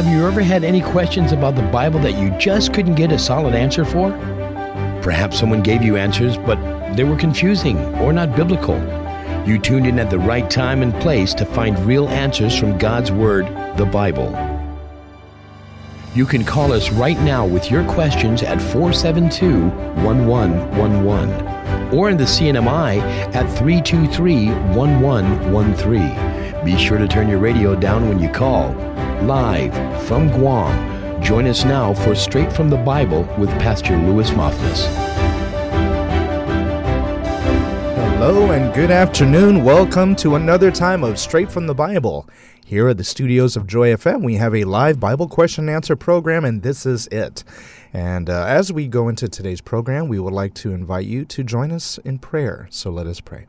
Have you ever had any questions about the Bible that you just couldn't get a solid answer for? Perhaps someone gave you answers, but they were confusing or not biblical. You tuned in at the right time and place to find real answers from God's Word, the Bible. You can call us right now with your questions at 472 1111 or in the CNMI at 323 1113. Be sure to turn your radio down when you call. Live from Guam. Join us now for Straight from the Bible with Pastor Louis Moffness. Hello and good afternoon. Welcome to another time of Straight from the Bible. Here at the studios of Joy FM, we have a live Bible question and answer program, and this is it. And uh, as we go into today's program, we would like to invite you to join us in prayer. So let us pray.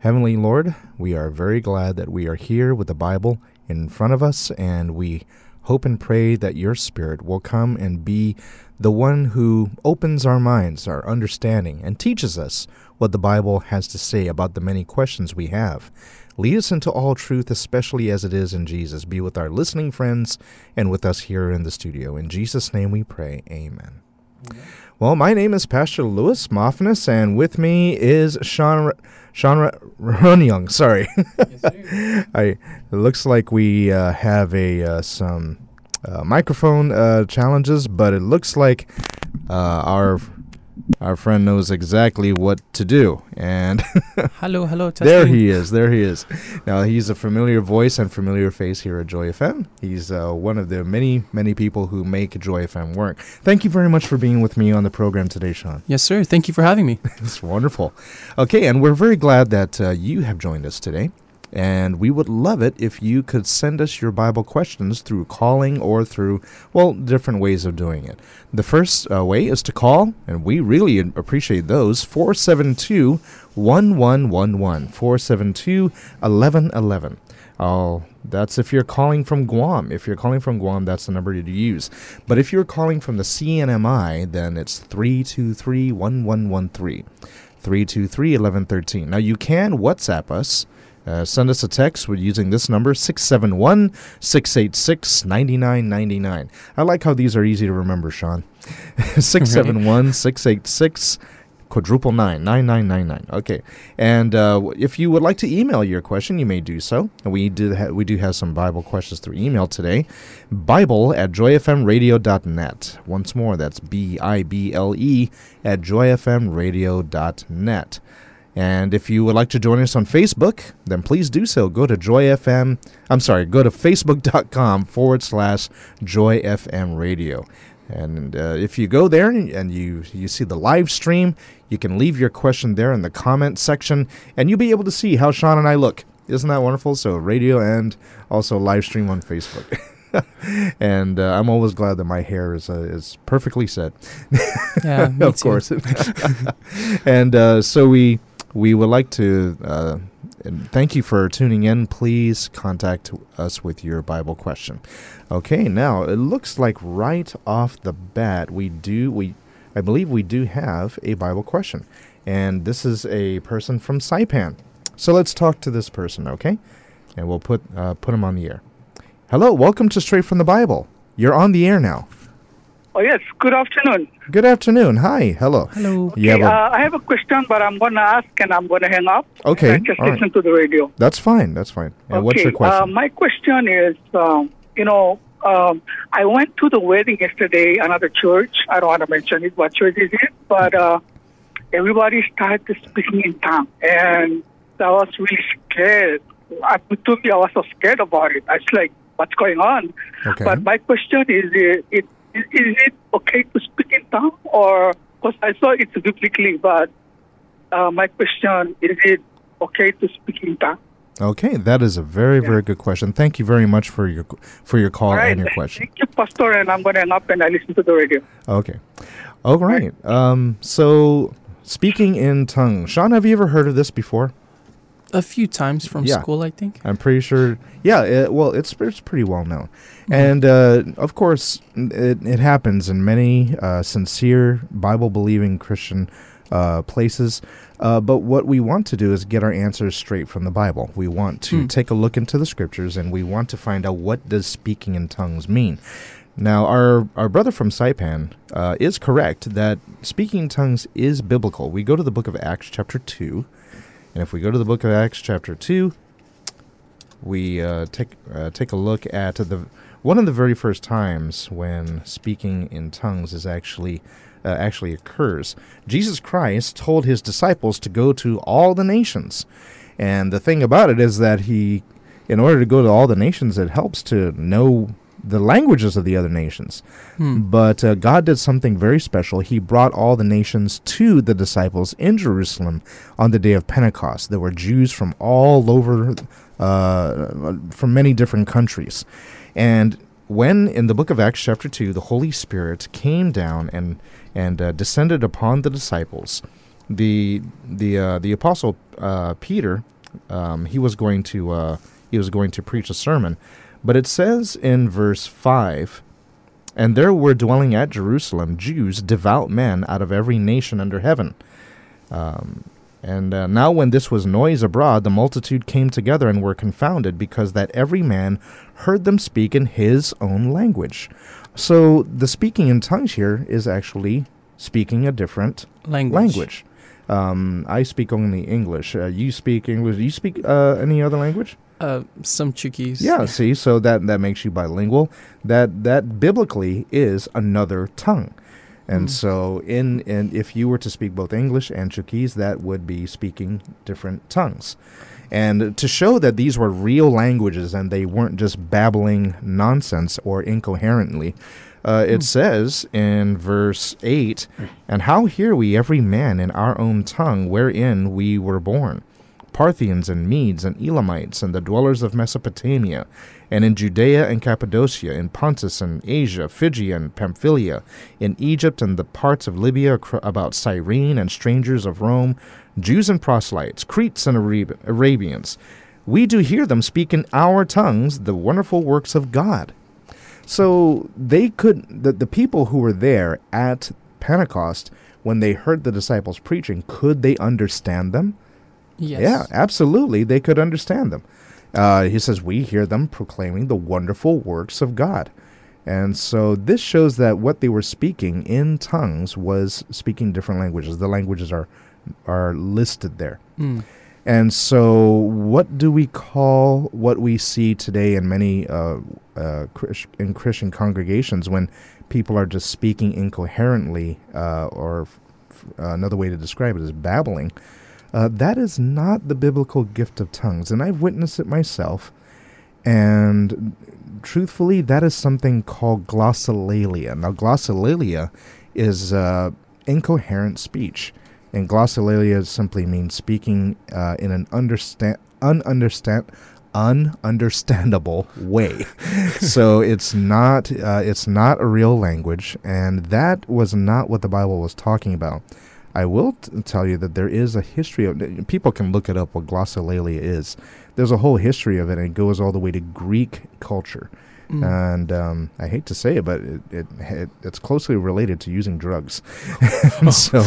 Heavenly Lord, we are very glad that we are here with the Bible in front of us, and we hope and pray that your Spirit will come and be the one who opens our minds, our understanding, and teaches us what the Bible has to say about the many questions we have. Lead us into all truth, especially as it is in Jesus. Be with our listening friends and with us here in the studio. In Jesus' name we pray. Amen. Well, my name is Pastor Lewis Moffness, and with me is Sean Sean Runyoung. Sorry, yes, I, it looks like we uh, have a uh, some uh, microphone uh, challenges, but it looks like uh, our our friend knows exactly what to do. And hello, hello. Testing. There he is. There he is. Now he's a familiar voice and familiar face here at Joy FM. He's uh, one of the many, many people who make Joy FM work. Thank you very much for being with me on the program today, Sean. Yes, sir. Thank you for having me. it's wonderful. Okay, and we're very glad that uh, you have joined us today. And we would love it if you could send us your Bible questions through calling or through, well, different ways of doing it. The first uh, way is to call, and we really appreciate those 472 1111. 472 1111. Oh, that's if you're calling from Guam. If you're calling from Guam, that's the number to use. But if you're calling from the CNMI, then it's 323 1113. 323 1113. Now, you can WhatsApp us uh, send us a text with using this number 671 686 9999. I like how these are easy to remember, Sean. 671 686 quadruple nine nine nine nine nine. Okay, and uh, if you would like to email your question, you may do so. We do ha- we do have some Bible questions through email today. Bible at joyfmradio.net. Once more, that's B I B L E at joyfmradio.net. And if you would like to join us on Facebook, then please do so. Go to Joy FM. I'm sorry, go to facebook.com forward slash Joy FM Radio. And uh, if you go there and you, you see the live stream, you can leave your question there in the comment section, and you'll be able to see how Sean and I look. Isn't that wonderful? So, radio and also live stream on Facebook. and uh, I'm always glad that my hair is uh, is perfectly set. Yeah, of course. and uh, so we we would like to uh, thank you for tuning in. Please contact us with your Bible question. Okay, now it looks like right off the bat we do we I believe we do have a Bible question, and this is a person from Saipan. So let's talk to this person, okay? And we'll put uh, put him on the air. Hello, welcome to Straight from the Bible. You're on the air now. Oh, yes. Good afternoon. Good afternoon. Hi. Hello. Hello. Okay, a, uh, I have a question, but I'm going to ask and I'm going to hang up. Okay. just listen right. to the radio. That's fine. That's fine. And okay. what's your question? Uh, my question is, um, you know, um, I went to the wedding yesterday, another church. I don't want to mention it, what church is it, but uh, everybody started speaking in tongues. And I was really scared. I, to me, I was so scared about it. I was like, what's going on? Okay. But my question is, it, it is, is it okay to speak in tongue or because I saw it's biblically, but uh, my question is it okay to speak in tongue? Okay, that is a very very good question. Thank you very much for your for your call right. and your question. Thank you, Pastor, and I'm going to hang up and I listen to the radio. Okay, all right. right. Um, so speaking in tongue, Sean, have you ever heard of this before? A few times from yeah. school, I think. I'm pretty sure. Yeah, it, well, it's it's pretty well known, mm-hmm. and uh, of course, it, it happens in many uh, sincere Bible believing Christian uh, places. Uh, but what we want to do is get our answers straight from the Bible. We want to Mm. take a look into the scriptures and we want to find out what does speaking in tongues mean. Now, our, our brother from Saipan uh, is correct that speaking in tongues is biblical. We go to the book of Acts, chapter 2. And if we go to the book of Acts, chapter 2, we uh, take, uh, take a look at the one of the very first times when speaking in tongues is actually uh, actually occurs. Jesus Christ told his disciples to go to all the nations. And the thing about it is that he, in order to go to all the nations, it helps to know the languages of the other nations. Hmm. But uh, God did something very special. He brought all the nations to the disciples in Jerusalem on the day of Pentecost. There were Jews from all over, uh, from many different countries. And when in the book of Acts, chapter 2, the Holy Spirit came down and, and uh, descended upon the disciples, the, the, uh, the apostle uh, Peter, um, he, was going to, uh, he was going to preach a sermon. But it says in verse 5 And there were dwelling at Jerusalem Jews, devout men out of every nation under heaven. Um, and uh, now, when this was noise abroad, the multitude came together and were confounded, because that every man heard them speak in his own language. So, the speaking in tongues here is actually speaking a different Language. language. Um, I speak only English. Uh, you speak English. Do you speak uh, any other language? Uh, some Chuukese. Yeah, see, so that that makes you bilingual. That that biblically is another tongue. And Mm. so in and if you were to speak both English and Chuukese, that would be speaking different tongues. And to show that these were real languages and they weren't just babbling nonsense or incoherently, uh, it Hmm. says in verse 8, And how hear we every man in our own tongue wherein we were born? Parthians and Medes and Elamites and the dwellers of Mesopotamia, and in Judea and Cappadocia, in Pontus and Asia, Phrygia and Pamphylia, in Egypt and the parts of Libya about Cyrene, and strangers of Rome, Jews and proselytes, Cretes and Arab- Arabians. We do hear them speak in our tongues the wonderful works of God. So they could, the, the people who were there at Pentecost, when they heard the disciples preaching, could they understand them? Yes. Yeah, absolutely. They could understand them. Uh, he says, We hear them proclaiming the wonderful works of God. And so this shows that what they were speaking in tongues was speaking different languages. The languages are are listed there. Mm. And so, what do we call what we see today in many uh, uh, in Christian congregations when people are just speaking incoherently, uh, or another way to describe it is babbling? Uh, that is not the biblical gift of tongues, and I've witnessed it myself. And truthfully, that is something called glossolalia. Now, glossolalia is uh, incoherent speech. And glossolalia simply means speaking uh, in an understand, ununderstand, ununderstandable way. so it's not uh, it's not a real language, and that was not what the Bible was talking about. I will t- tell you that there is a history of people can look it up what glossolalia is. There's a whole history of it, and it goes all the way to Greek culture. Mm. And um, I hate to say it, but it, it, it it's closely related to using drugs. and so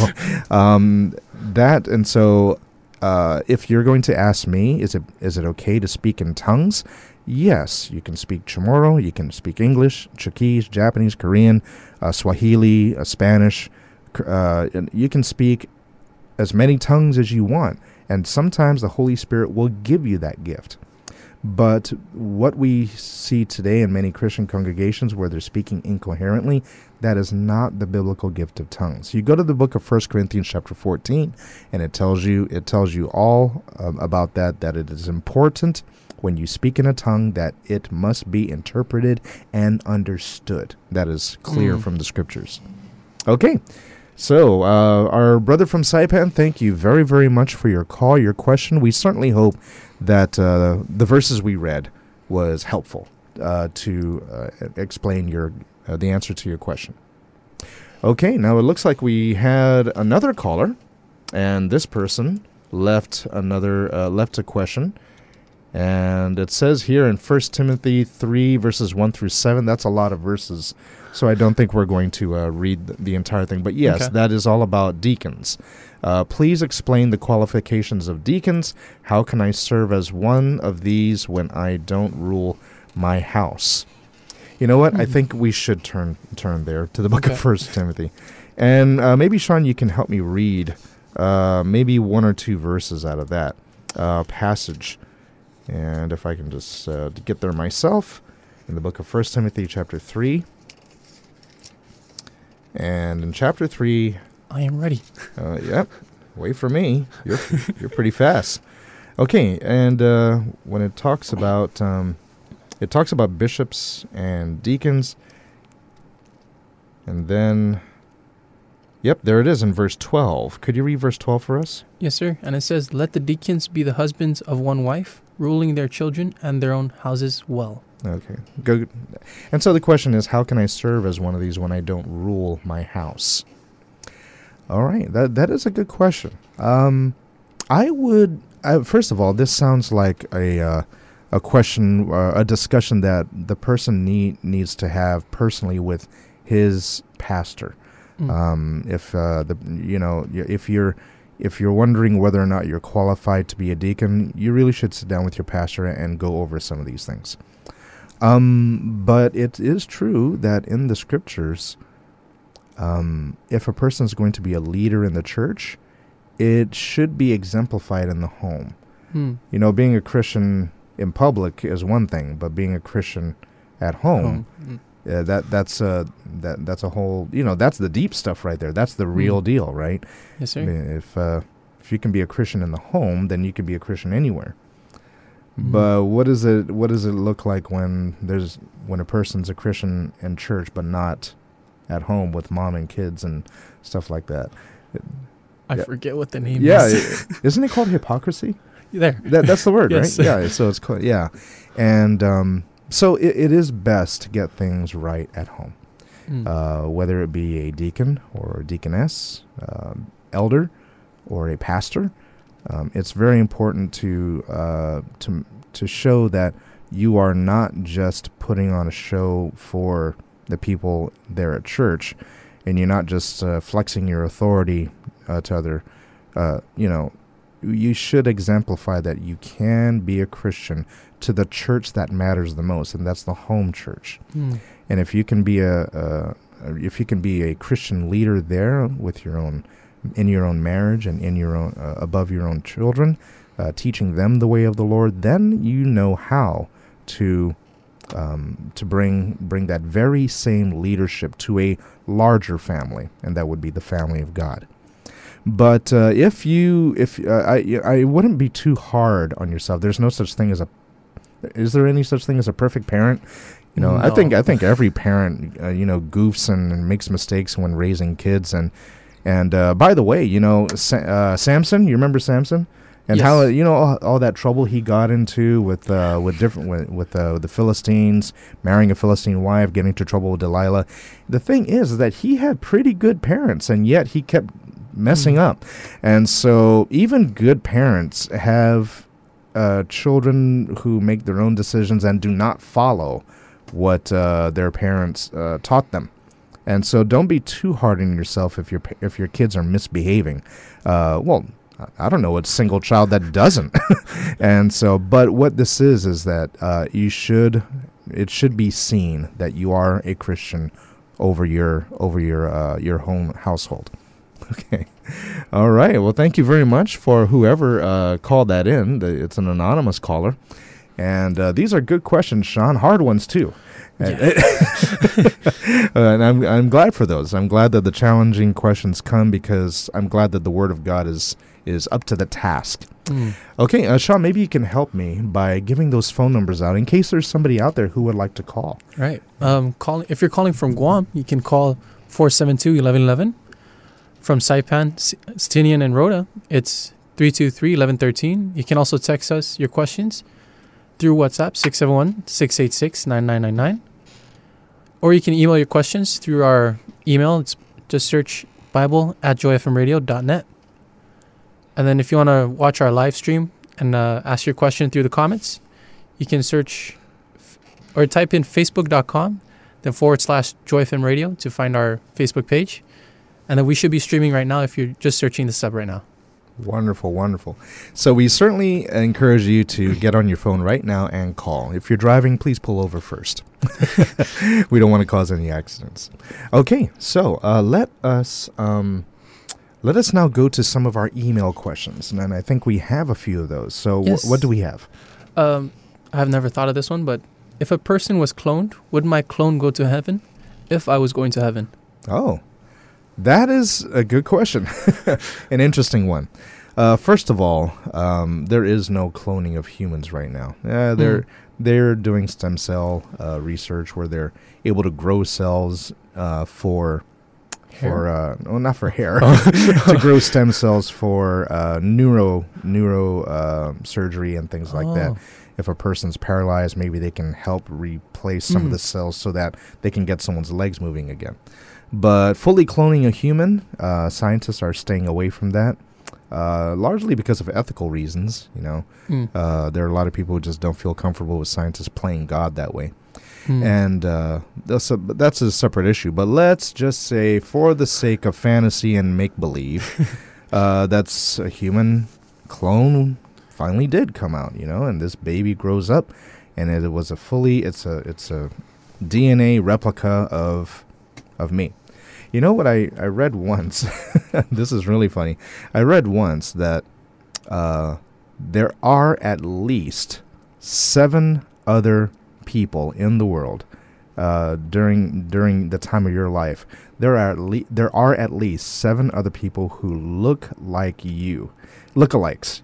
um, that and so uh, if you're going to ask me, is it is it okay to speak in tongues? Yes, you can speak Chamorro, you can speak English, Chuukese, Japanese, Korean, uh, Swahili, uh, Spanish. Uh, and you can speak as many tongues as you want, and sometimes the Holy Spirit will give you that gift. But what we see today in many Christian congregations where they're speaking incoherently, that is not the biblical gift of tongues. You go to the book of 1 Corinthians chapter 14 and it tells you it tells you all um, about that that it is important when you speak in a tongue that it must be interpreted and understood. That is clear Mm. from the scriptures. Okay. So, uh, our brother from Saipan, thank you very, very much for your call, your question. We certainly hope that uh, the verses we read was helpful uh, to uh, explain your uh, the answer to your question. Okay, now it looks like we had another caller, and this person left another uh, left a question, and it says here in First Timothy three verses one through seven. That's a lot of verses. So I don't think we're going to uh, read the, entire thing. But yes, Okay. that is all about deacons. Uh, please explain the qualifications of deacons. How can I serve as one of these when I don't rule my house? You know what? I think we should turn turn there to the book of First Timothy, and uh, maybe Sean, you can help me read uh, maybe one or two verses out of that uh, passage, and if I can just uh, get there myself, in the book of First Timothy, chapter three, and in chapter three, I am ready. uh, yep. Wait for me. You're you're pretty fast. Okay, and uh, when it talks about um, it talks about bishops and deacons, and then, yep, there it is in verse twelve. Could you read verse twelve for us? Yes, sir. And it says, Let the deacons be the husbands of one wife, ruling their children and their own houses well. Okay. Go. And so the question is, how can I serve as one of these when I don't rule my house? All right, that that is a good question. Um, I would I, first of all, this sounds like a uh, a question, uh, a discussion that the person need needs to have personally with his pastor. Mm. Um, if uh, the you know if you're if you're wondering whether or not you're qualified to be a deacon, you really should sit down with your pastor and go over some of these things. Um, but it is true that in the scriptures, um, if a person is going to be a leader in the church, it should be exemplified in the home. Hmm. You know, being a Christian in public is one thing, but being a Christian at home, Hmm. Uh, that that's a that that's a whole. You know, that's the deep stuff right there. That's the real Mm. deal, right? Yes, I sir. mean, if uh, if you can be a Christian in the home, then you can be a Christian anywhere. Mhm. But what does it what does it look like when there's when a person's a Christian in church but not at home with mom and kids and stuff like that? I yeah. forget what the name Yeah, is. i- isn't it called hypocrisy? there. That, that's the word, Yes. right? Yeah. So it's called yeah, and um, so it, it is best to get things right at home, Hmm. uh, whether it be a deacon or a deaconess, um, elder, or a pastor. Um, it's very important to uh, to to show that you are not just putting on a show for the people there at church, and you're not just uh, flexing your authority uh, to other. Uh, you know, you should exemplify that you can be a Christian to the church that matters the most, and that's the home church. Hmm. And if you can be a, a if you can be a Christian leader there with your own in your own marriage and in your own uh, above your own children, uh, teaching them the way of the Lord, then you know how to um, to bring bring that very same leadership to a larger family, and that would be the family of God. But uh, if you if uh, I I wouldn't be too hard on yourself. There's no such thing as a is there any such thing as a perfect parent? You know, I think I think every parent uh, you know goofs and, and makes mistakes when raising kids and and uh, by the way, you know Sa- uh, Samson, you remember Samson? And Yes. how you know all, all that trouble he got into with uh, with different with, with uh, the Philistines, marrying a Philistine wife, getting into trouble with Delilah. The thing is that he had pretty good parents, and yet he kept messing Mm. up. And so even good parents have uh, children who make their own decisions and do not follow what uh, their parents uh, taught them. And so don't be too hard on yourself if your if your kids are misbehaving. Uh, well, I- don't know a single child that doesn't. and so, but what this is is that uh, you should it should be seen that you are a Christian over your over your uh, your home household. Okay. All right. Well, thank you very much for whoever uh, called that in. The- It's an anonymous caller. And uh, these are good questions, Sean. Hard ones, too. And- uh, and I'm, I'm glad for those. I'm glad that the challenging questions come because I'm glad that the Word of God is, is up to the task. Hmm. Okay, uh, Sean, maybe you can help me by giving those phone numbers out in case there's somebody out there who would like to call. Right. Um, calling if you're calling from Guam, you can call 472-1111. From Saipan, Tinian, and Rota, it's 323-1113. You can also text us your questions through WhatsApp 671-686-9999. Or you can email your questions through our email. It's just search Bible at joyfmradio.net. And then if you want to watch our live stream and uh, ask your question through the comments, you can search or type in facebook.com then forward slash Joy FM Radio to find our Facebook page. And that we should be streaming right now if you're just searching this up right now. Wonderful, wonderful. So we certainly encourage you to get on your phone right now and call. If you're driving, please pull over first. we don't want to cause any accidents. Okay, so uh, let us um, let us now go to some of our email questions, and I think we have a few of those. So wh- what do we have? Um, I've never thought of this one, but if a person was cloned, would my clone go to heaven if I was going to heaven? Oh, that is a good question. An interesting one. Uh, first of all, um, there is no cloning of humans right now. Uh, they're Mm. they're doing stem cell uh, research where they're able to grow cells uh, for for uh, well, not for hair to grow stem cells for uh, neuro neuro uh, surgery and things like that Oh. if a person's paralyzed, maybe they can help replace some of Mm. the cells so that they can get someone's legs moving again. But fully cloning a human, uh, scientists are staying away from that, uh, largely because of ethical reasons. You know, Mm. uh, there are a lot of people who just don't feel comfortable with scientists playing God that way, Mm. and uh, that's a that's a separate issue. But let's just say, for the sake of fantasy and make believe, uh, that's a human clone finally did come out, you know, and this baby grows up, and it was a fully it's a it's a DNA replica of of me. You know what I I read once. this is really funny. I read once that uh, there are at least seven other people in the world uh, during during the time of your life. There are at le- there are at least seven other people who look like you, lookalikes.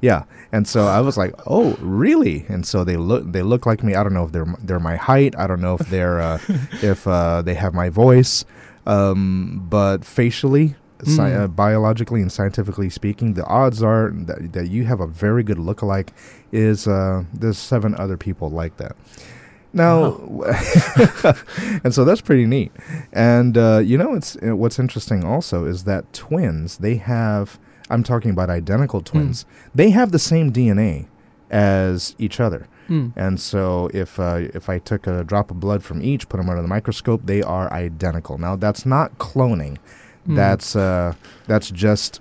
Yeah, and so I was like, "Oh, really?" And so they look they look like me. I don't know if they're they're my height. I don't know if they're uh, if uh, they have my voice, um, but facially, sci- Mm. uh, biologically and scientifically speaking, the odds are that, that you have a very good lookalike. Is uh, there's seven other people like that. Now, and so that's pretty neat. And uh, you know, it's uh, what's interesting also is that twins they have. I'm talking about identical twins. They have the same DNA as each other. Mm. And so if uh, if I took a drop of blood from each, put them under the microscope, they are identical. Now that's not cloning. Mm. That's uh, that's just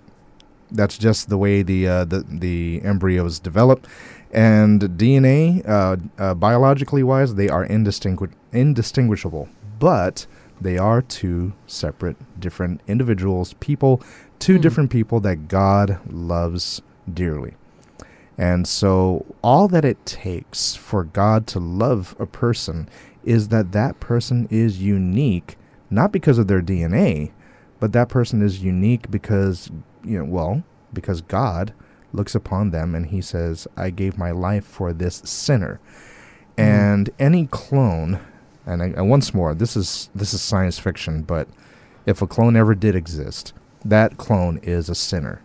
that's just the way the uh, the the embryos develop. And DNA, uh, uh, biologically wise, they are indistingu- indistinguishable, but they are two separate, different individuals, people, two Hmm. different people that God loves dearly. And so, all that it takes for God to love a person is that that person is unique, not because of their DNA, but that person is unique because, you know, well, because God looks upon them and he says, I gave my life for this sinner. Mm. And any clone, and, I, and once more, this is this is science fiction, but if a clone ever did exist, that clone is a sinner,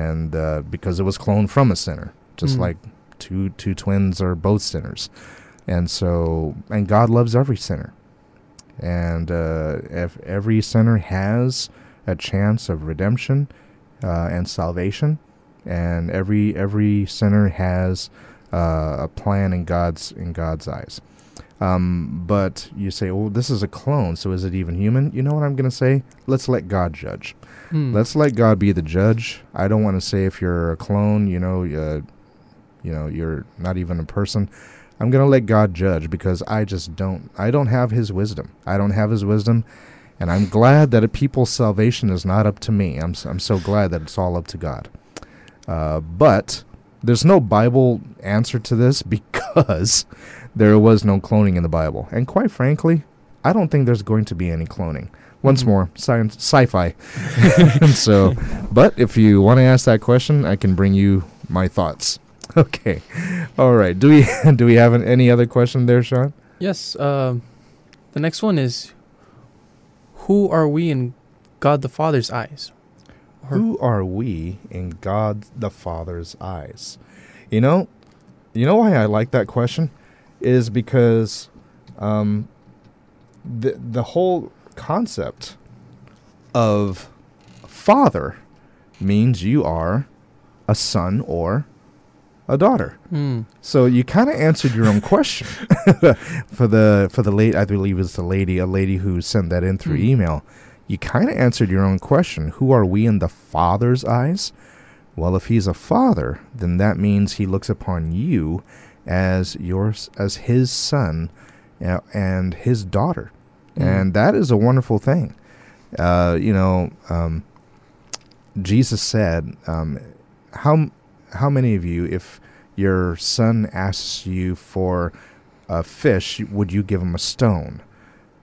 and uh, because it was cloned from a sinner, just Mm. like two two twins are both sinners, and so and God loves every sinner, and uh, if every sinner has a chance of redemption uh, and salvation, and every every sinner has uh, a plan in God's in God's eyes. Um, but you say, "Well, this is a clone, so is it even human?" You know what I'm going to say? Let's let God judge. Mm. Let's let God be the judge. I don't want to say if you're a clone, you know, uh, you know, you're not even a person. I'm going to let God judge because I just don't I don't have his wisdom. I don't have his wisdom. And I'm glad that a people's salvation is not up to me. I'm I'm so glad that it's all up to God. Uh, but there's no Bible answer to this because there was no cloning in the Bible. And quite frankly, I don't think there's going to be any cloning. Once Mhm. more, science, sci-fi. so, but if you want to ask that question, I can bring you my thoughts. Okay, all right. Do we do we have an, any other question there, Sean? Yes. Um, the next one is, who are we in God the Father's eyes? Or- Who are we in God the Father's eyes? You know, you know why I like that question is because um, the the whole concept of father means you are a son or a daughter. Mm. So you kind of answered your own question for the for the late I believe it's the lady a lady who sent that in through Mm. email. You kind of answered your own question. Who are we in the Father's eyes? Well, if he's a father, then that means he looks upon you as yours as his son uh, and his daughter, Mm. and that is a wonderful thing. Uh, you know, um, Jesus said, um, "How how many of you, if your son asks you for a fish, would you give him a stone?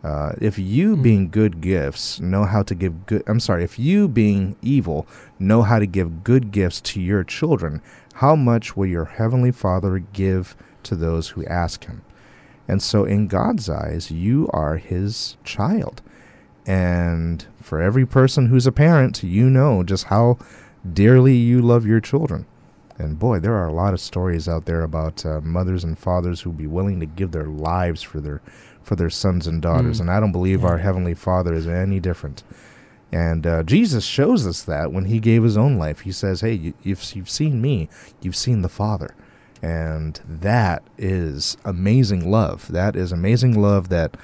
Uh, if you, Mm. being good gifts, know how to give good, I'm sorry, if you, being evil, know how to give good gifts to your children, how much will your heavenly Father give to those who ask him? And so, in God's eyes, you are his child. And for every person who's a parent, you know just how dearly you love your children. And boy, there are a lot of stories out there about uh, mothers and fathers who'd be willing to give their lives for their for their sons and daughters. Mm. And I don't believe our heavenly Father is any different. And uh, Jesus shows us that when he gave his own life. He says, "Hey, you, you've you've seen me, you've seen the Father." And that is amazing love. That is amazing love that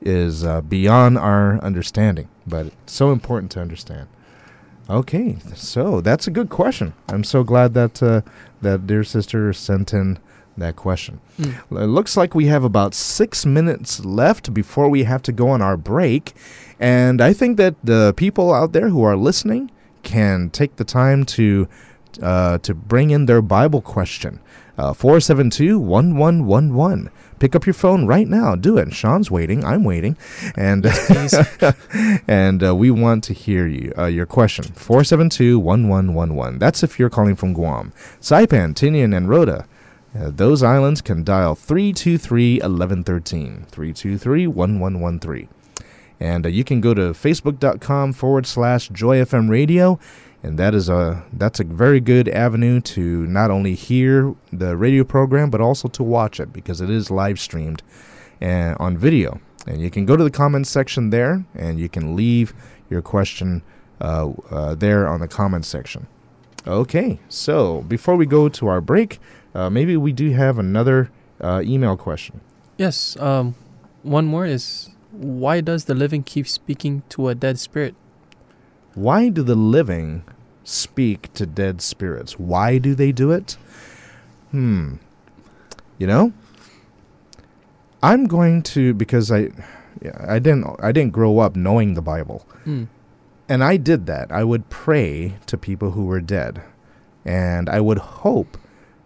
is uh, beyond our understanding, but it's so important to understand. Okay, so that's a good question. I'm so glad that uh, that dear sister sent in that question. Mm. It looks like we have about six minutes left before we have to go on our break, and I think that the people out there who are listening can take the time to uh, to bring in their Bible question. Uh, 472-1111. Pick up your phone right now. Do it. Sean's waiting. I'm waiting. And and uh, we want to hear you uh, your question 472-1111 that's if you're calling from guam saipan tinian and rota uh, those islands can dial 323-1113 323-1113 and uh, you can go to facebook.com forward slash joyfm radio and that is a that's a very good avenue to not only hear the radio program but also to watch it because it is live streamed and on video. And you can go to the comments section there and you can leave your question uh, uh, there on the comments section. Okay so before we go to our break uh, maybe we do have another uh, email question Yes. Um, one more is why does the living keep speaking to a dead spirit? Why do the living speak to dead spirits? Why do they do it? Hmm. You know, I'm going to because I, I didn't I didn't grow up knowing the Bible, Mm. and I did that. I would pray to people who were dead, and I would hope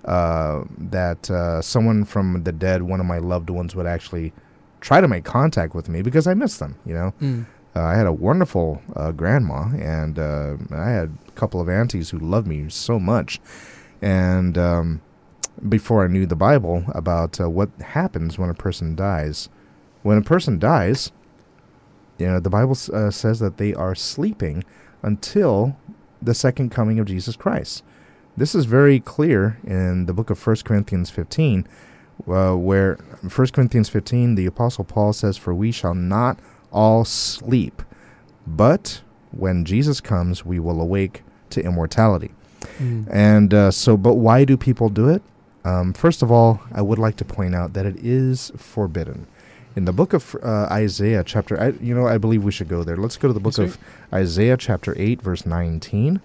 uh, that uh, someone from the dead, one of my loved ones, would actually try to make contact with me because I miss them. You know. Mm. Uh, I had a wonderful uh, grandma, and uh, I had a couple of aunties who loved me so much. And um, before I knew the Bible about uh, what happens when a person dies, when a person dies, you know, the Bible uh, says that they are sleeping until the second coming of Jesus Christ. This is very clear in the book of 1 Corinthians 15, uh, where 1 Corinthians 15, the Apostle Paul says, For we shall not all sleep, but when Jesus comes, we will awake to immortality. Mm. And uh, so, but why do people do it? Um, first of all, I would like to point out that it is forbidden. In the book of uh, Isaiah, chapter, I, you know, I believe we should go there. Let's go to the book Yes, of Isaiah, chapter 8, verse 19.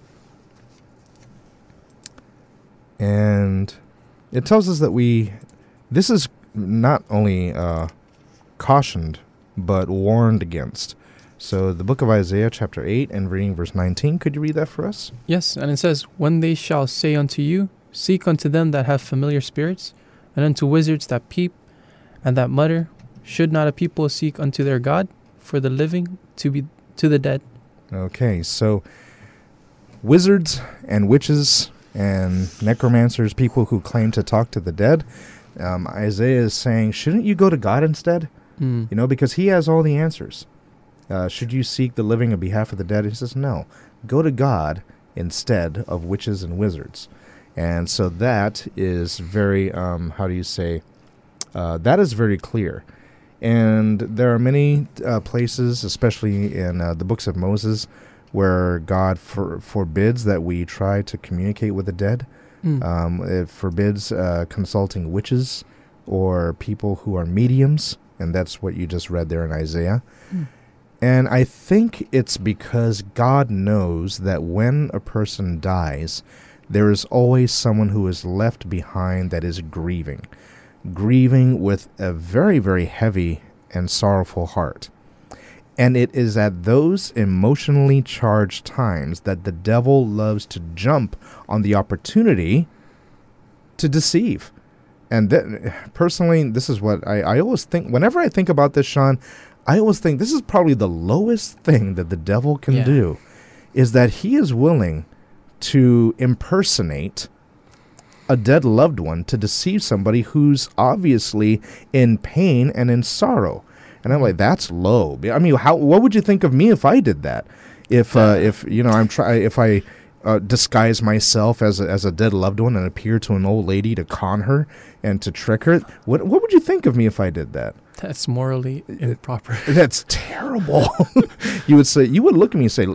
And it tells us that we, this is not only uh, cautioned, but warned against. So the book of Isaiah, chapter 8, and reading verse 19, could you read that for us? Yes, and it says, When they shall say unto you, Seek unto them that have familiar spirits, and unto wizards that peep, and that mutter, Should not a people seek unto their God, for the living to be to the dead? Okay, so wizards and witches and necromancers, people who claim to talk to the dead, um, Isaiah is saying, shouldn't you go to God instead? Mm. You know, because He has all the answers. Uh, should you seek the living on behalf of the dead? He says, no, go to God instead of witches and wizards. And so that is very, um, how do you say, uh, that is very clear. And there are many uh, places, especially in uh, the books of Moses, where God for, forbids that we try to communicate with the dead. Mm. Um, it forbids uh, consulting witches or people who are mediums, and that's what you just read there in Isaiah. Mm. And I think it's because God knows that when a person dies, there is always someone who is left behind that is grieving, grieving with a very, very heavy and sorrowful heart. And it is at those emotionally charged times that the devil loves to jump on the opportunity to deceive. And then, personally, this is what I, I always think. Whenever I think about this, Sean, I always think this is probably the lowest thing that the devil can Yeah. do, is that he is willing to impersonate a dead loved one to deceive somebody who's obviously in pain and in sorrow. And I'm like, that's low. I mean, how? What would you think of me if I did that? If uh, if you know, I'm try if I uh, disguise myself as a, as a dead loved one and appear to an old lady to con her and to trick her, what what would you think of me if I did that? That's morally improper. That's terrible. you would say you would look at me and say,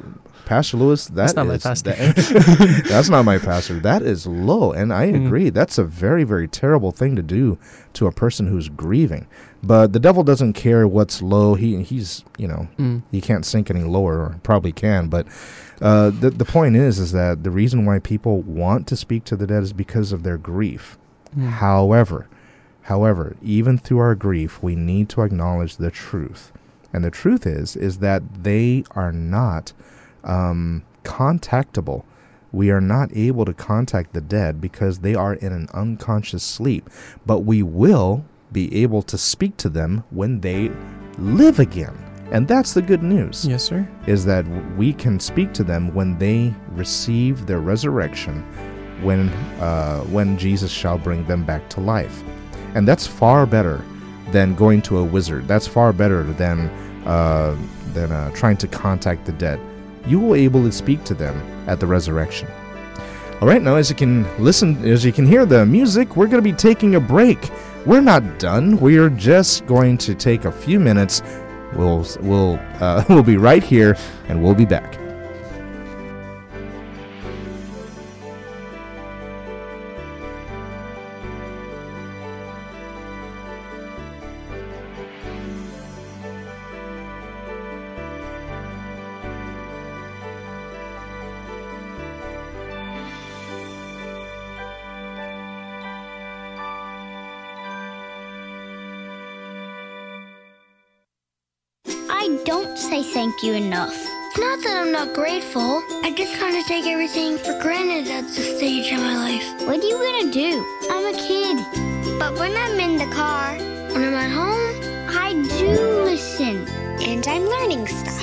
Pastor Lewis, that That's not my pastor." that- that's not my pastor. That is low, and I Mm. agree. That's a very very terrible thing to do to a person who's grieving. But the devil doesn't care what's low. He he's you know Mm. he can't sink any lower, or probably can. But uh, the the point is is that the reason why people want to speak to the dead is because of their grief. Mm. However, however, even through our grief, we need to acknowledge the truth. And the truth is is that they are not um, contactable. We are not able to contact the dead because they are in an unconscious sleep. But we will be able to speak to them when they live again. And that's the good news Yes, sir. is that we can speak to them when they receive their resurrection, when uh, when Jesus shall bring them back to life, and that's far better than going to a wizard. That's far better than uh, than uh, trying to contact the dead. You will be able to speak to them at the resurrection. All right, now as you can listen, as you can hear the music, we're going to be taking a break. We're not done. We are just going to take a few minutes. We'll we'll uh, we'll be right here, and we'll be back. Don't say thank you enough. It's not that I'm not grateful. I just kind of take everything for granted at this stage in my life. What are you gonna do? I'm a kid. But when I'm in the car, when I'm at home, I do listen. and I'm learning stuff.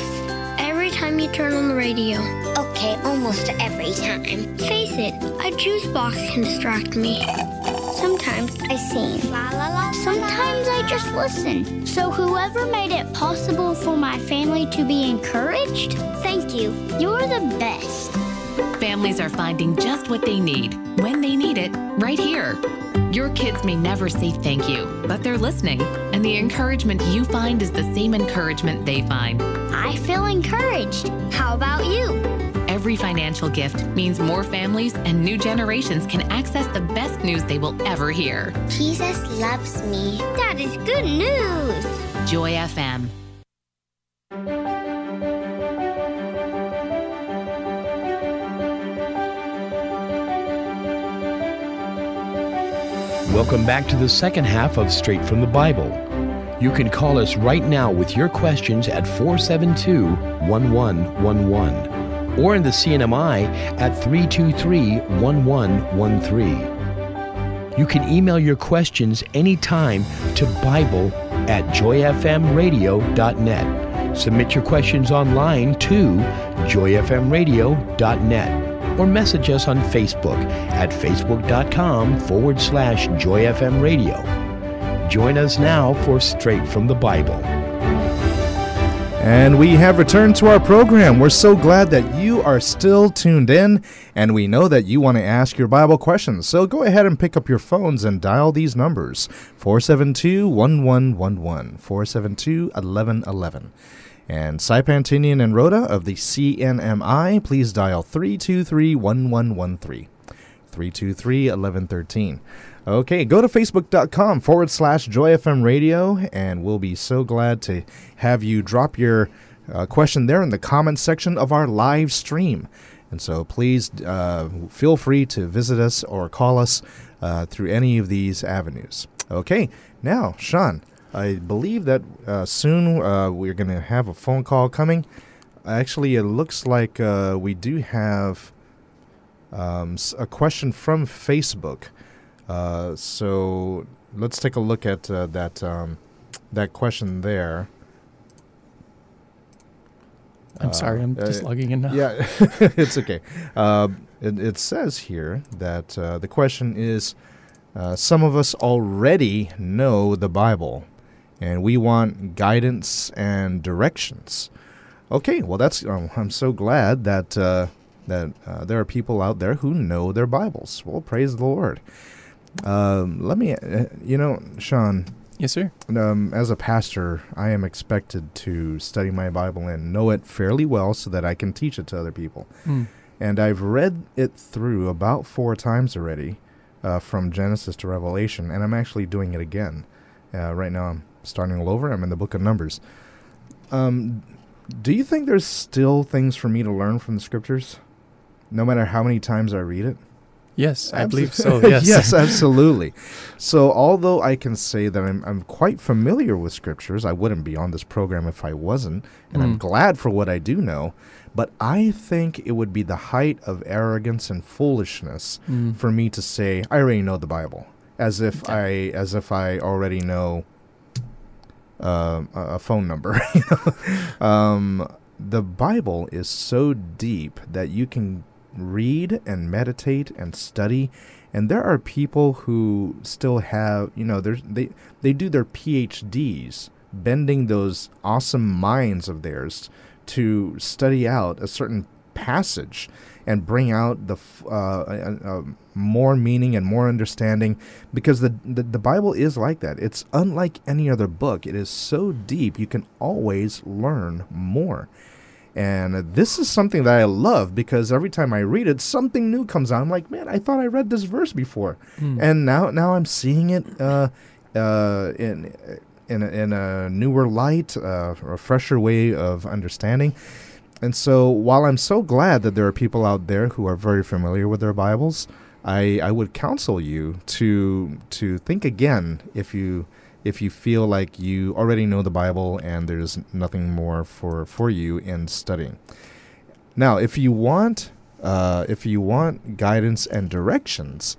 Every time you turn on the radio. Okay, almost every time. Face it, a juice box can distract me. Sometimes I sing. La la la. Sometimes I just listen. So whoever made it possible for my family to be encouraged, thank you. You're the best. Families are finding just what they need, when they need it, right here. Your kids may never say thank you, but they're listening, and the encouragement you find is the same encouragement they find. I feel encouraged. How about you? Every financial gift means more families and new generations can access the best news they will ever hear. Jesus loves me. That is good news. Joy FM. Welcome back to the second half of Straight from the Bible. You can call us right now with your questions at 472 1111 or in the CNMI at 323 1113. You can email your questions anytime to Bible at joyfmradio.net. Submit your questions online to joyfmradio.net or message us on Facebook at facebook.com forward slash joyfmradio. Join us now for Straight from the Bible. And we have returned to our program. We're so glad that you are still tuned in, and we know that you want to ask your Bible questions. So go ahead and pick up your phones and dial these numbers 472 1111, 472 1111. And Saipan Tinian and Rota of the CNMI, please dial 323 1113. 323 1113. Okay, go to facebook.com forward slash joyfm radio, and we'll be so glad to have you drop your uh, question there in the comments section of our live stream. And so please uh, feel free to visit us or call us uh, through any of these avenues. Okay, now, Sean, I believe that uh, soon uh, we're going to have a phone call coming. Actually, it looks like uh, we do have um, a question from Facebook. Uh, so let's take a look at uh, that um, that question there. I'm sorry, I'm Uh, just logging in now. Yeah, it's okay. Uh, it, it says here that uh, the question is uh, some of us already know the Bible, and we want guidance and directions. Okay, well, that's um, I'm so glad that uh, that uh, there are people out there who know their Bibles. Well, praise the Lord. Um, let me, uh, you know, Sean, Yes, sir. um, as a pastor, I am expected to study my Bible and know it fairly well so that I can teach it to other people. Mm. And I've read it through about four times already, uh, from Genesis to Revelation, and I'm actually doing it again. Uh, right now, I'm starting all over. I'm in the book of Numbers. Um, do you think there's still things for me to learn from the scriptures, no matter how many times I read it? Yes, I believe so. Yes. yes, absolutely. So, although I can say that I'm, I'm quite familiar with scriptures, I wouldn't be on this program if I wasn't, and I'm Mm. glad for what I do know. But I think it would be the height of arrogance and foolishness Mm. for me to say I already know the Bible, as if I as if I already know uh, a a phone number. um, the Bible is so deep that you can read and meditate and study. And there are people who still have, you know, they they do their PhDs, bending those awesome minds of theirs to study out a certain passage and bring out the uh, uh, uh, more meaning and more understanding because the, the the Bible is like that. It's unlike any other book. It is so deep. You can always learn more. And this is something that I love because every time I read it, something new comes out. I'm like, man, I thought I read this verse before, Mm. and now now I'm seeing it uh, uh, in in a, in a newer light, uh, a fresher way of understanding. And so, while I'm so glad that there are people out there who are very familiar with their Bibles, I, I would counsel you to to think again if you if you feel like you already know the Bible and there's nothing more for, for you in studying. Now, if you want uh, if you want guidance and directions,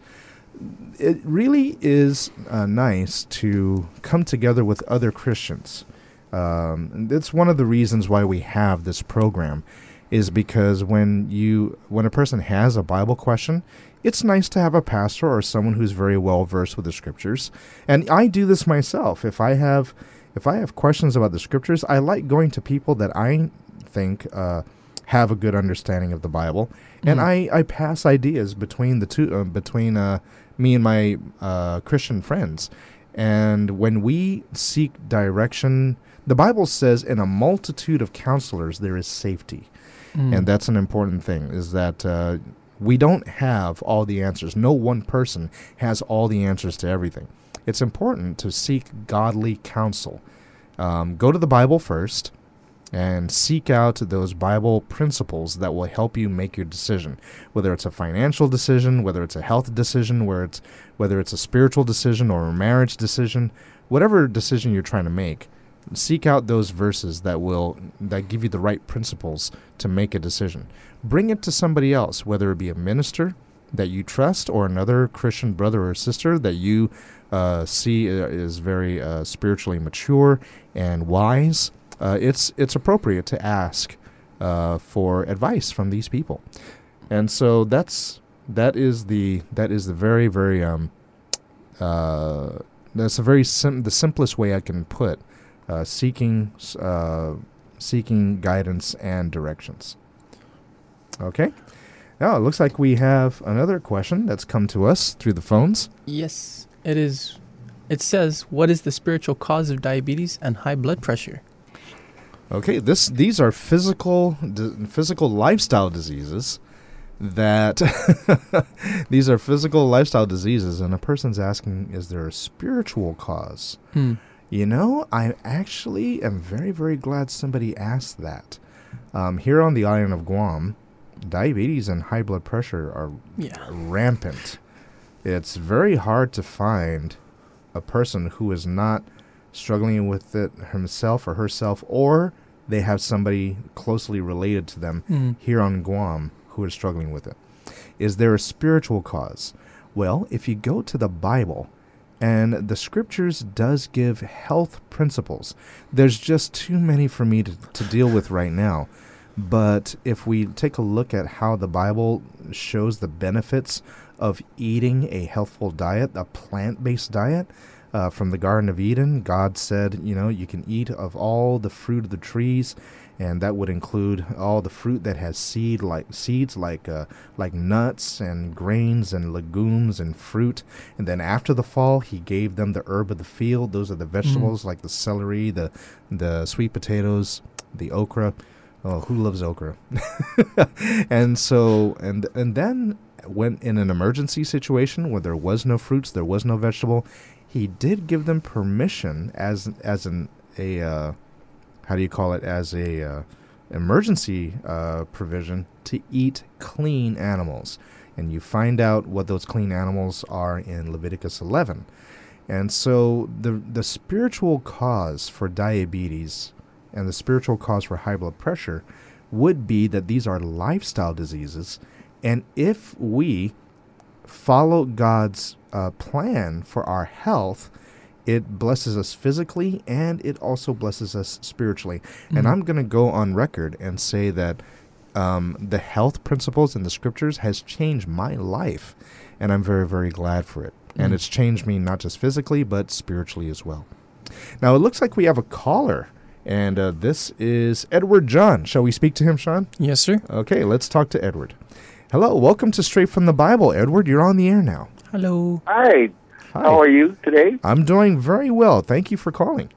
it really is uh, nice to come together with other Christians. Um, it's one of the reasons why we have this program, is because when you when a person has a Bible question, it's nice to have a pastor or someone who's very well versed with the scriptures. And I do this myself. If I have if I have questions about the scriptures, I like going to people that I think uh, have a good understanding of the Bible, and Mhm. I, I pass ideas between the two uh, between uh, me and my uh, Christian friends. And when we seek direction, the Bible says, "In a multitude of counselors there is safety." Mm. and that's an important thing is that uh, we don't have all the answers. No one person has all the answers to everything. It's important to seek godly counsel. Um, go to the bible first and seek out those bible principles that will help you make your decision. Whether it's a financial decision whether it's a health decision where it's whether it's a spiritual decision or a marriage decision whatever decision you're trying to make seek out those verses that will that give you the right principles to make a decision bring it to somebody else whether it be a minister that you trust or another christian brother or sister that you uh, see uh, is very uh, spiritually mature and wise uh, it's it's appropriate to ask uh, for advice from these people and so that's that is the that is the very very um uh that's a very sim- the simplest way I can put seeking seeking guidance and directions. Okay. Now it looks like we have another question that's come to us through the phones. Yes, it is. It says, "What is the spiritual cause of diabetes and high blood pressure?" Okay, this these are physical physical lifestyle diseases that these are physical lifestyle diseases, and a person's asking, is there a spiritual cause? Hmm. You know, I actually am very, very glad somebody asked that. Um, here on the island of Guam, diabetes and high blood pressure are Yeah. rampant. It's very hard to find a person who is not struggling with it himself or herself, or they have somebody closely related to them Mm. here on Guam who is struggling with it. Is there a spiritual cause? Well, if you go to the Bible, and the scriptures does give health principles. There's just too many for me to, to deal with right now. But if we take a look at how the Bible shows the benefits of eating a healthful diet, a plant based diet, uh, from the Garden of Eden, God said, you know, you can eat of all the fruit of the trees, and that would include all the fruit that has seed like seeds like uh, like nuts and grains and legumes and fruit. And then after the fall, He gave them the herb of the field. Those are the vegetables like the celery, the the sweet potatoes, the okra. Oh, who loves okra? and so and and then when in an emergency situation where there was no fruits, there was no vegetable, he did give them permission as as an a uh, how do you call it as a uh, emergency uh, provision to eat clean animals, and you find out what those clean animals are in Leviticus 11. And so the the spiritual cause for diabetes and the spiritual cause for high blood pressure would be that these are lifestyle diseases, and if we follow God's uh, plan for our health, it blesses us physically and it also blesses us spiritually. And I'm going to go on record and say that um, the health principles in the scriptures has changed my life, and I'm very, very glad for it. And Mm. it's changed me not just physically, but spiritually as well. Now, it looks like we have a caller, and uh, this is Edward John. Shall we speak to him, Sean? Yes, sir. Okay, let's talk to Edward. Hello, welcome to Straight from the Bible. Edward, you're on the air now. Hello. Hi. Hi. How are you today? I'm doing very well. Thank you for calling.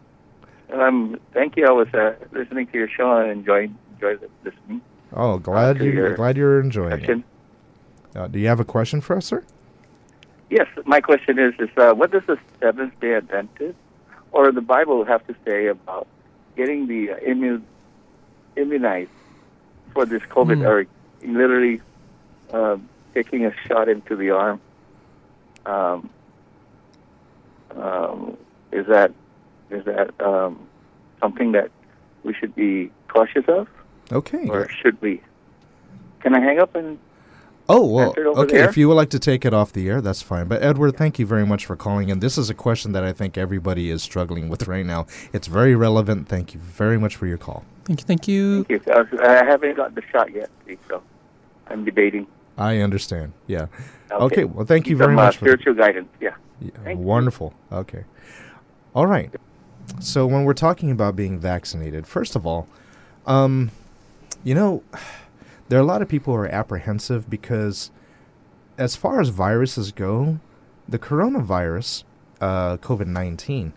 Um, thank you. I was uh, listening to your show and enjoying enjoyed listening. Oh, glad to you your glad you're enjoying it. Uh, do you have a question for us, sir? Yes, my question is: is uh, what does the Seventh Day Adventist or the Bible have to say about getting the uh, immun- immunized for this COVID, Hmm. or literally um, taking a shot into the arm? Um, um, is that is that um, something that we should be cautious of, Okay. or should we? Can I hang up and Oh, well, okay. there? If you would like to take it off the air, that's fine. But Edward, thank you very much for calling in. This is a question that I think everybody is struggling with right now. It's very relevant. Thank you very much for your call. Thank you. Thank you. Thank you. I, haven't got the shot yet, so I'm debating. I understand. Yeah. Okay. Okay. Well, thank you Some, very uh, much. For spiritual guidance. Yeah. Yeah, Thank you. wonderful. Okay. All right. So when we're talking about being vaccinated, first of all, um, you know, there are a lot of people who are apprehensive because, as far as viruses go, the coronavirus, uh, COVID nineteen,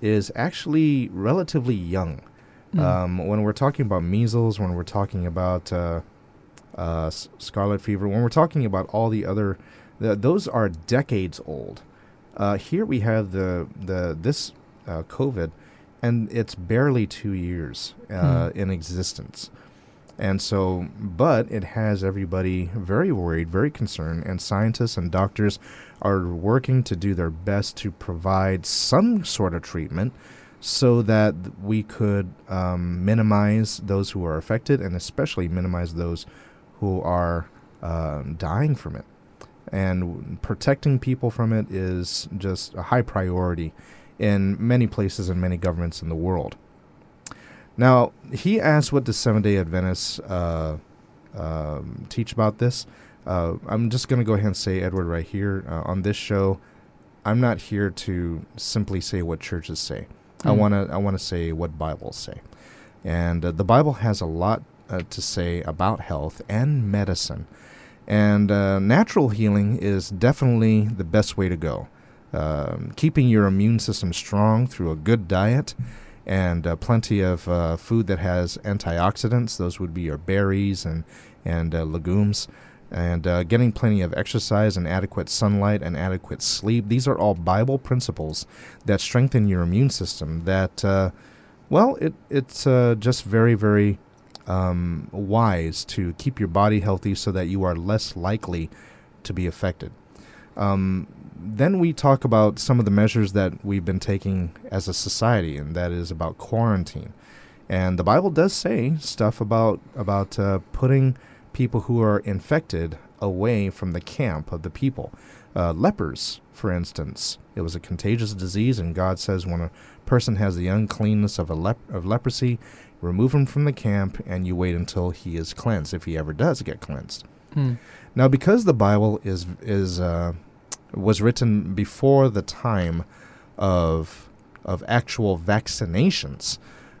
is actually relatively young. Um, when we're talking about measles, when we're talking about uh, uh, scarlet fever, when we're talking about all the other, the, those are decades old. Uh, here we have the the this uh, COVID, and it's barely two years uh, in existence, and so but it has everybody very worried, very concerned, and scientists and doctors are working to do their best to provide some sort of treatment so that we could um, minimize those who are affected and especially minimize those who are um, dying from it. And protecting people from it is just a high priority in many places and many governments in the world. Now, he asked what does Seventh day Adventists uh, um, teach about this. Uh, I'm just going to go ahead and say, Edward, right here uh, on this show, I'm not here to simply say what churches say. I Mm. want to I want to say what Bibles say, and uh, the Bible has a lot uh, to say about health and medicine, and uh, natural healing is definitely the best way to go. Um, keeping your immune system strong through a good diet and uh, plenty of uh, food that has antioxidants. Those would be your berries and and uh, legumes. and uh, getting plenty of exercise and adequate sunlight and adequate sleep. These are all Bible principles that strengthen your immune system. That, uh, well, it it's uh, just very very um, wise to keep your body healthy so that you are less likely to be affected. Um, then we talk about some of the measures that we've been taking as a society, and that is about quarantine. And the Bible does say stuff about about uh, putting people who are infected away from the camp of the people. Uh, lepers, for instance, it was a contagious disease, and God says when a person has the uncleanness of a lep- of leprosy, remove him from the camp, and you wait until he is cleansed, if he ever does get cleansed. Hmm. Now, because the Bible is is uh, was written before the time of of actual vaccinations,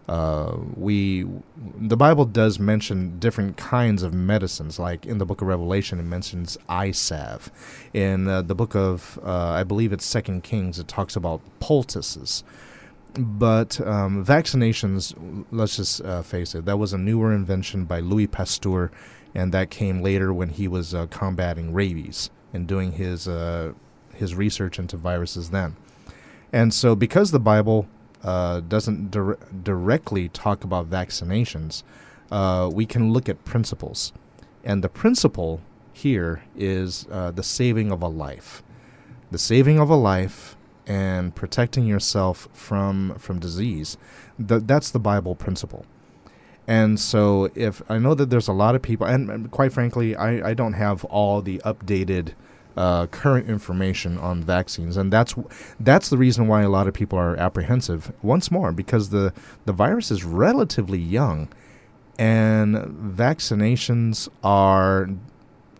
uh, we the Bible does mention different kinds of medicines. Like in the Book of Revelation, it mentions eye salve. In uh, the Book of uh, I believe it's Second Kings, it talks about poultices. But um, vaccinations, let's just uh, face it, that was a newer invention by Louis Pasteur, and that came later when he was uh, combating rabies and doing his uh, his research into viruses then. And so, because the Bible uh, doesn't dir- directly talk about vaccinations, uh, we can look at principles. And the principle here is uh, the saving of a life. The saving of a life and protecting yourself from from disease. Th- that's the Bible principle. And so, if I know that there's a lot of people, and, and quite frankly, I, I don't have all the updated uh, current information on vaccines, and that's that's the reason why a lot of people are apprehensive. Once more, because the the virus is relatively young, and vaccinations are,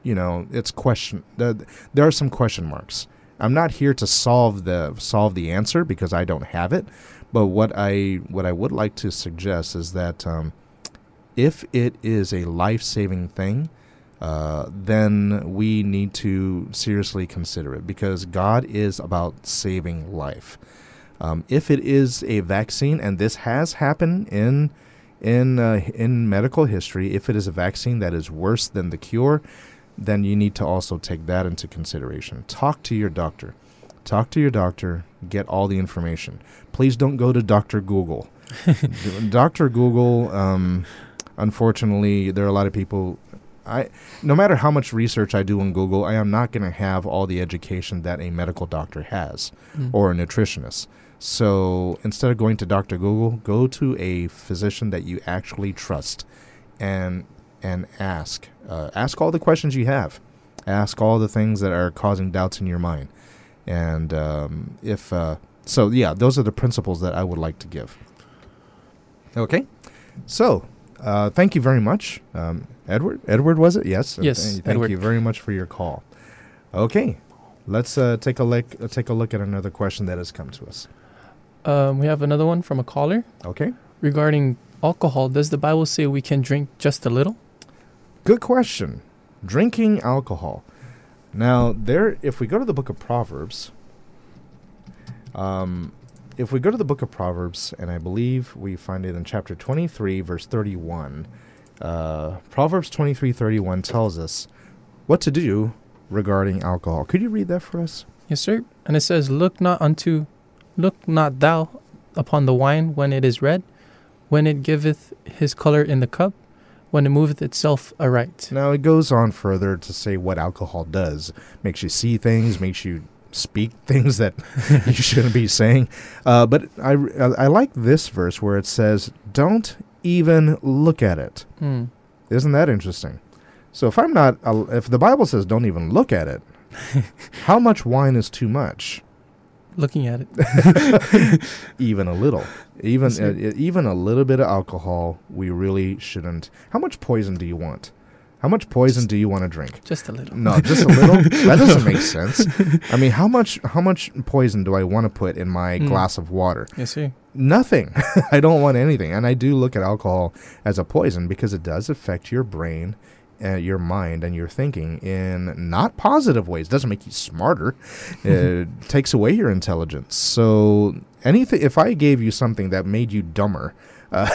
you know, it's question. There, there are some question marks. I'm not here to solve the solve the answer because I don't have it, but what I what I would like to suggest is that um, if it is a life saving thing uh, then we need to seriously consider it because God is about saving life. Um, if it is a vaccine, and this has happened in in uh, in medical history, if it is a vaccine that is worse than the cure, then you need to also take that into consideration. Talk to your doctor. Talk to your doctor. Get all the information. Please don't go to Doctor Google. Doctor Google. Um, unfortunately, there are a lot of people I no matter how much research I do on Google, I am not going to have all the education that a medical doctor has Mm. or a nutritionist. So instead of going to Dr. Google, go to a physician that you actually trust, and and ask uh, ask all the questions you have, ask all the things that are causing doubts in your mind, and um, if uh, so, yeah, those are the principles that I would like to give. Okay, so uh, thank you very much, um, Edward. Edward was it? Yes. Yes, Th- Thank Edward. you very much for your call. Okay, let's uh, take a look. Uh, take a look at another question that has come to us. Um, we have another one from a caller Okay, regarding alcohol. Does the Bible say we can drink just a little? good question. Drinking alcohol. Now, there, if we go to the book of Proverbs, um, if we go to the book of Proverbs, and I believe we find it in chapter 23, verse 31, uh, Proverbs 23, 31 tells us what to do regarding alcohol. Could you read that for us? Yes, sir. And it says, "Look not unto, look not thou upon the wine when it is red, when it giveth his color in the cup, when it moveth itself aright." Now, it goes on further to say what alcohol does. Makes you see things, makes you speak things that you shouldn't be saying. Uh, but I, I like this verse where it says, don't even look at it. Hmm. Isn't that interesting? So if I'm not, uh, if the Bible says don't even look at it, how much wine is too much? Looking at it. Even a little, even uh, even a little bit of alcohol, we really shouldn't. How much poison do you want? How much poison do you want to drink? Just a little. No, just a little. that doesn't make sense. I mean, how much how much poison do I want to put in my Mm. glass of water? Yes, sir. Nothing. I don't want anything. And I do look at alcohol as a poison because it does affect your brain, uh, your mind, and your thinking in not positive ways. It doesn't make you smarter. it takes away your intelligence. So anything. If I gave you something that made you dumber. Uh,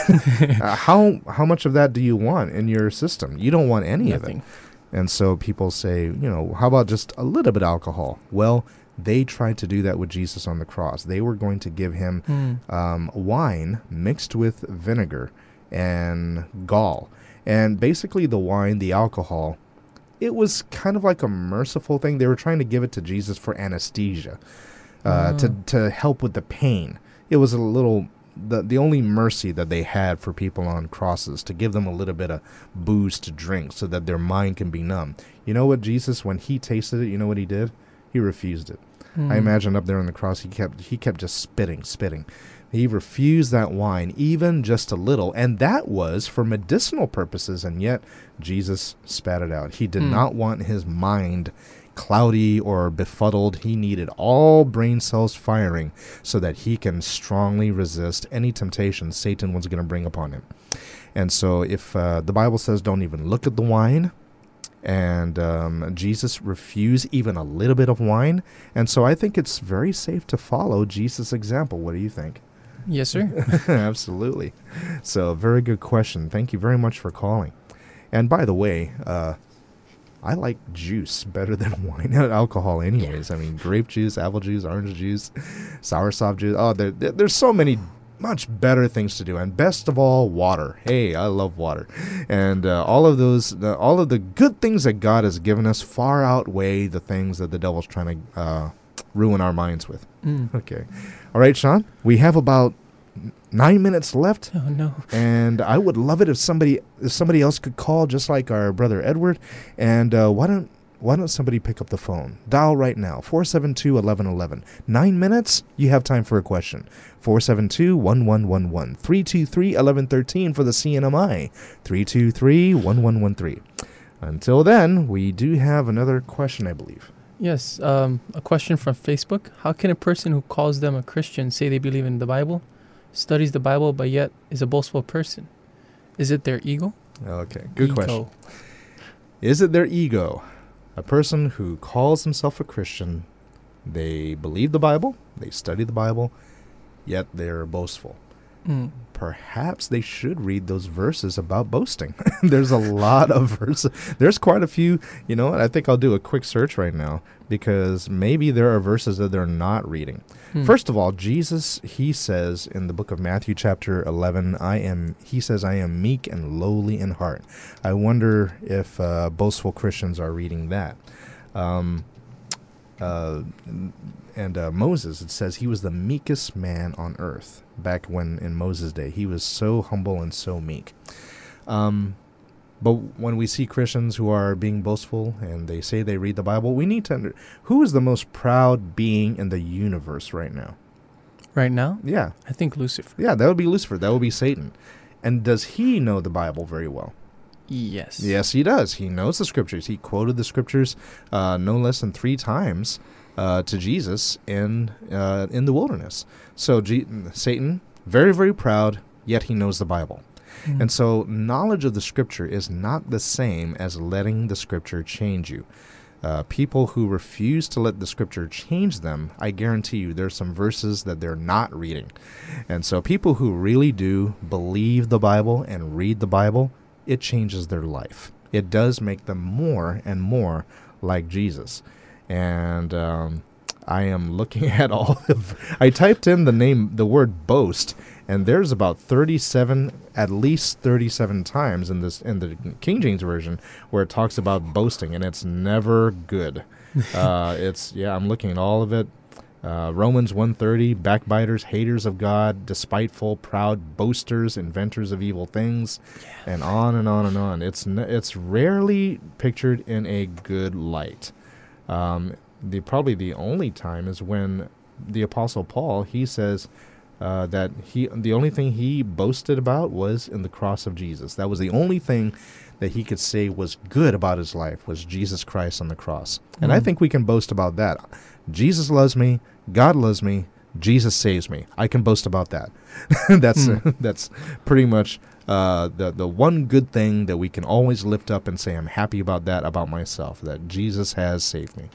uh, how how much of that do you want in your system? You don't want any of it. And so people say, you know, how about just a little bit of alcohol? Well, they tried to do that with Jesus on the cross. They were going to give him Mm. um, wine mixed with vinegar and gall. And basically, the wine, the alcohol, it was kind of like a merciful thing. They were trying to give it to Jesus for anesthesia, uh, to, to help with the pain. It was a little. The, the only mercy that they had for people on crosses to give them a little bit of booze to drink so that their mind can be numb. You know what Jesus when he tasted it, you know what he did? He refused it. I hmm. imagine up there on the cross, he kept he kept just spitting, spitting. He refused that wine, even just a little, and that was for medicinal purposes. And yet, Jesus spat it out. He did hmm. not want his mind cloudy or befuddled. He needed all brain cells firing so that he can strongly resist any temptation Satan was going to bring upon him. And so, if uh, the Bible says, "Don't even look at the wine," and um, Jesus refused even a little bit of wine. And so I think it's very safe to follow Jesus' example. What do you think? Yes, sir. Absolutely. So, very good question. Thank you very much for calling. And by the way, uh, I like juice better than wine, and alcohol, anyways. I mean, grape juice, apple juice, orange juice, soursop juice. Oh, there, there- there's so many much better things to do. And best of all, water. Hey, I love water. And uh, all of those, the, all of the good things that God has given us far outweigh the things that the devil's trying to uh, ruin our minds with. Mm. Okay. All right, Sean. We have about nine minutes left, Oh no. and I would love it if somebody if somebody else could call, just like our brother Edward. And uh, why don't why don't somebody pick up the phone? Dial right now 472-1111. Nine minutes. You have time for a question. 472-1111. 323-1113 for the CNMI. 323-1113. Until then, we do have another question, I believe. Yes. Um, a question from Facebook: How can a person who calls them a Christian say they believe in the Bible, studies the Bible, but yet is a boastful person? Is it their ego? Okay, good question. Is it their ego? A person who calls himself a Christian, they believe the Bible, they study the Bible, yet they're boastful. Mm. Perhaps they should read those verses about boasting. There's a lot of verses. There's quite a few. You know what? I think I'll do a quick search right now because maybe there are verses that they're not reading. Hmm. First of all, Jesus, he says in the book of Matthew, chapter 11, I am, he says, I am meek and lowly in heart. I wonder if uh, boastful Christians are reading that. Um, uh, and uh, Moses, it says he was the meekest man on earth back when in Moses' day. He was so humble and so meek. Um, but when we see Christians who are being boastful and they say they read the Bible, we need to under- who is the most proud being in the universe right now? Right now, Yeah, I think Lucifer. yeah, that would be Lucifer. That would be Satan. And does he know the Bible very well? Yes. Yes, he does. He knows the scriptures. He quoted the scriptures uh, no less than three times uh, to Jesus in uh, in the wilderness. So G- Satan, very very proud, yet he knows the Bible. Mm. And so knowledge of the scripture is not the same as letting the scripture change you. Uh, people who refuse to let the scripture change them, I guarantee you there's some verses that they're not reading. And so people who really do believe the Bible and read the Bible, it changes their life. It does make them more and more like Jesus. And um, I am looking at all of. I typed in the name, the word boast, and there's about 37, at least 37 times in this in the King James version where it talks about boasting, and it's never good. uh, it's yeah, I'm looking at all of it. Uh, Romans 130, backbiters, haters of God, despiteful, proud, boasters, inventors of evil things, and on and on and on. It's n- it's rarely pictured in a good light. Um, the probably the only time is when the apostle Paul he says uh, that he the only thing he boasted about was in the cross of Jesus. That was the only thing that he could say was good about his life was Jesus Christ on the cross. And I Mm. think we can boast about that. Jesus loves me. God loves me. Jesus saves me. I can boast about that. that's Hmm. that's pretty much uh, the the one good thing that we can always lift up and say I'm happy about that about myself. That Jesus has saved me.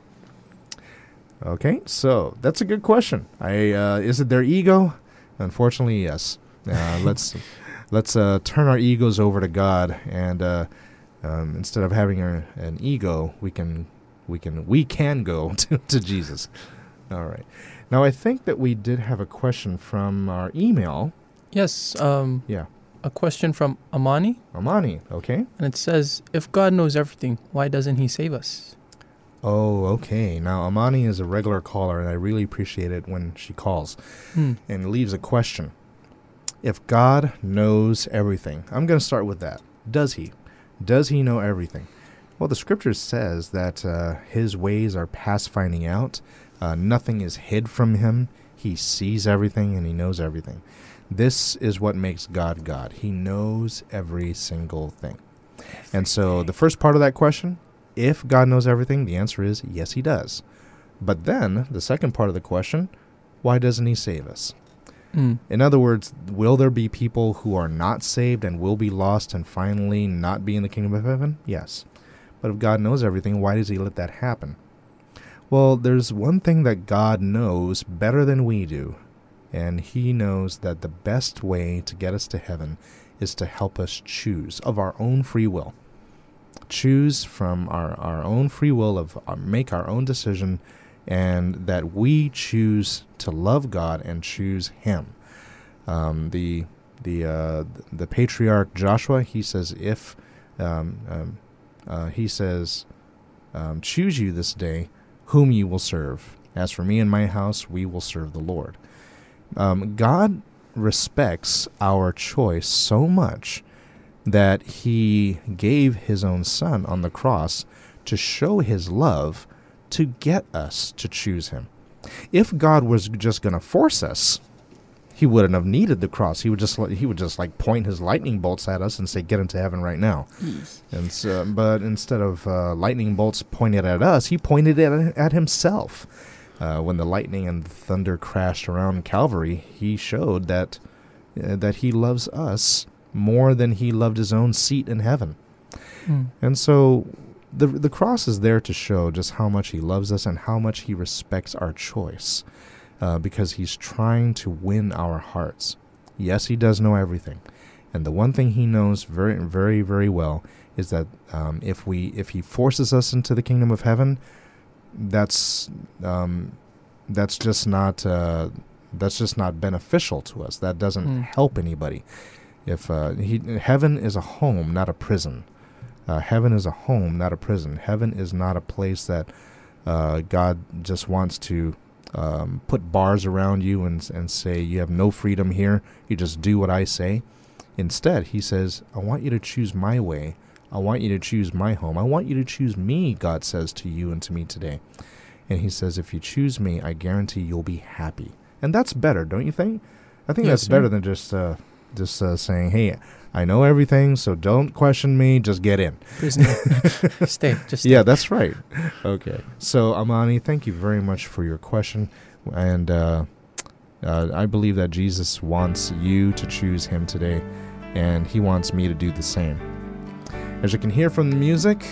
Okay, so that's a good question. I uh, is it their ego? Unfortunately, yes. Uh, let's let's uh, turn our egos over to God and uh, Um, instead of having a, an ego, we can we can we can go to, to Jesus. All right. Now I think that we did have a question from our email. Yes. Um, Yeah, a question from Amani, Amani. Okay. and it says, "If God knows everything, why doesn't He save us?" Oh, okay. Now Amani is a regular caller, and I really appreciate it when she calls Hmm. and leaves a question. If God knows everything, I'm going to start with that. Does He? Does He know everything? Well, the Scripture says that uh, His ways are past finding out. Uh, nothing is hid from Him. He sees everything and He knows everything. This is what makes God God. He knows every single thing. And so, the first part of that question, if God knows everything, the answer is yes, He does. But then, the second part of the question, why doesn't He save us? Hmm. In other words, will there be people who are not saved and will be lost and finally not be in the kingdom of heaven? Yes. But if God knows everything, why does He let that happen? Well, there's one thing that God knows better than we do, and He knows that the best way to get us to heaven is to help us choose of our own free will. Choose from our, our own free will of uh, make our own decision and that we choose to love God and choose Him. Um, the the uh, the patriarch Joshua he says if um, um, uh, he says um, choose you this day whom you will serve. As for me and my house, we will serve the Lord. Um, God respects our choice so much that He gave His own Son on the cross to show His love to get us to choose him. If God was just going to force us, he wouldn't have needed the cross. He would just he would just like point his lightning bolts at us and say, "Get into heaven right now." Yes. And so, but instead of uh, lightning bolts pointed at us, he pointed it at himself. Uh, when the lightning and the thunder crashed around Calvary, he showed that uh, that he loves us more than he loved his own seat in heaven. Hmm. And so the the cross is there to show just how much he loves us and how much he respects our choice, uh, because he's trying to win our hearts. Yes, he does know everything, and the one thing he knows very, very, very well is that um, if we if he forces us into the kingdom of heaven, that's um, that's just not uh, that's just not beneficial to us. That doesn't Hmm. help anybody. If uh, he, heaven is a home, not a prison. Uh, heaven is a home, not a prison. Heaven is not a place that uh, God just wants to um, put bars around you and and say you have no freedom here. You just do what I say. Instead, He says, "I want you to choose my way. I want you to choose my home. I want you to choose me." God says to you and to me today, and He says, "If you choose me, I guarantee you'll be happy." And that's better, don't you think? I think Yes, that's better than just uh, just uh, saying, "Hey, I know everything, so don't question me. Just get in." Stay. Just stay. Yeah, that's right. Okay. So, Amani, thank you very much for your question. And uh, uh, I believe that Jesus wants you to choose him today, and he wants me to do the same. As you can hear from the music,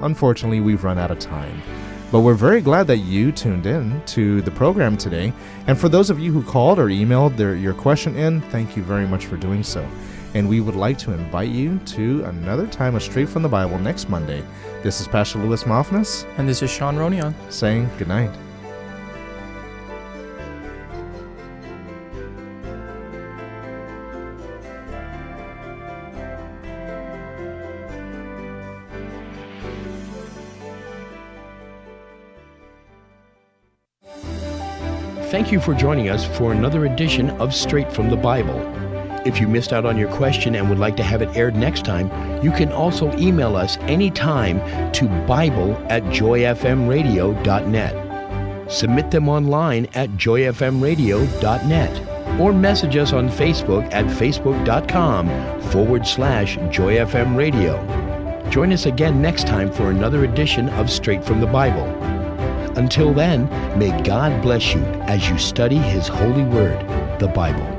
unfortunately, we've run out of time. But we're very glad that you tuned in to the program today. And for those of you who called or emailed their, your question in, thank you very much for doing so. And we would like to invite you to another time of Straight from the Bible next Monday. This is Pastor Louis Moffness And this is Sean Ronion. saying good night. Thank you for joining us for another edition of Straight from the Bible. If you missed out on your question and would like to have it aired next time, you can also email us anytime to Bible at joyfmradio.net. Submit them online at joyfmradio.net or message us on Facebook at facebook.com forward slash joyfmradio. Join us again next time for another edition of Straight from the Bible. Until then, may God bless you as you study His holy word, the Bible.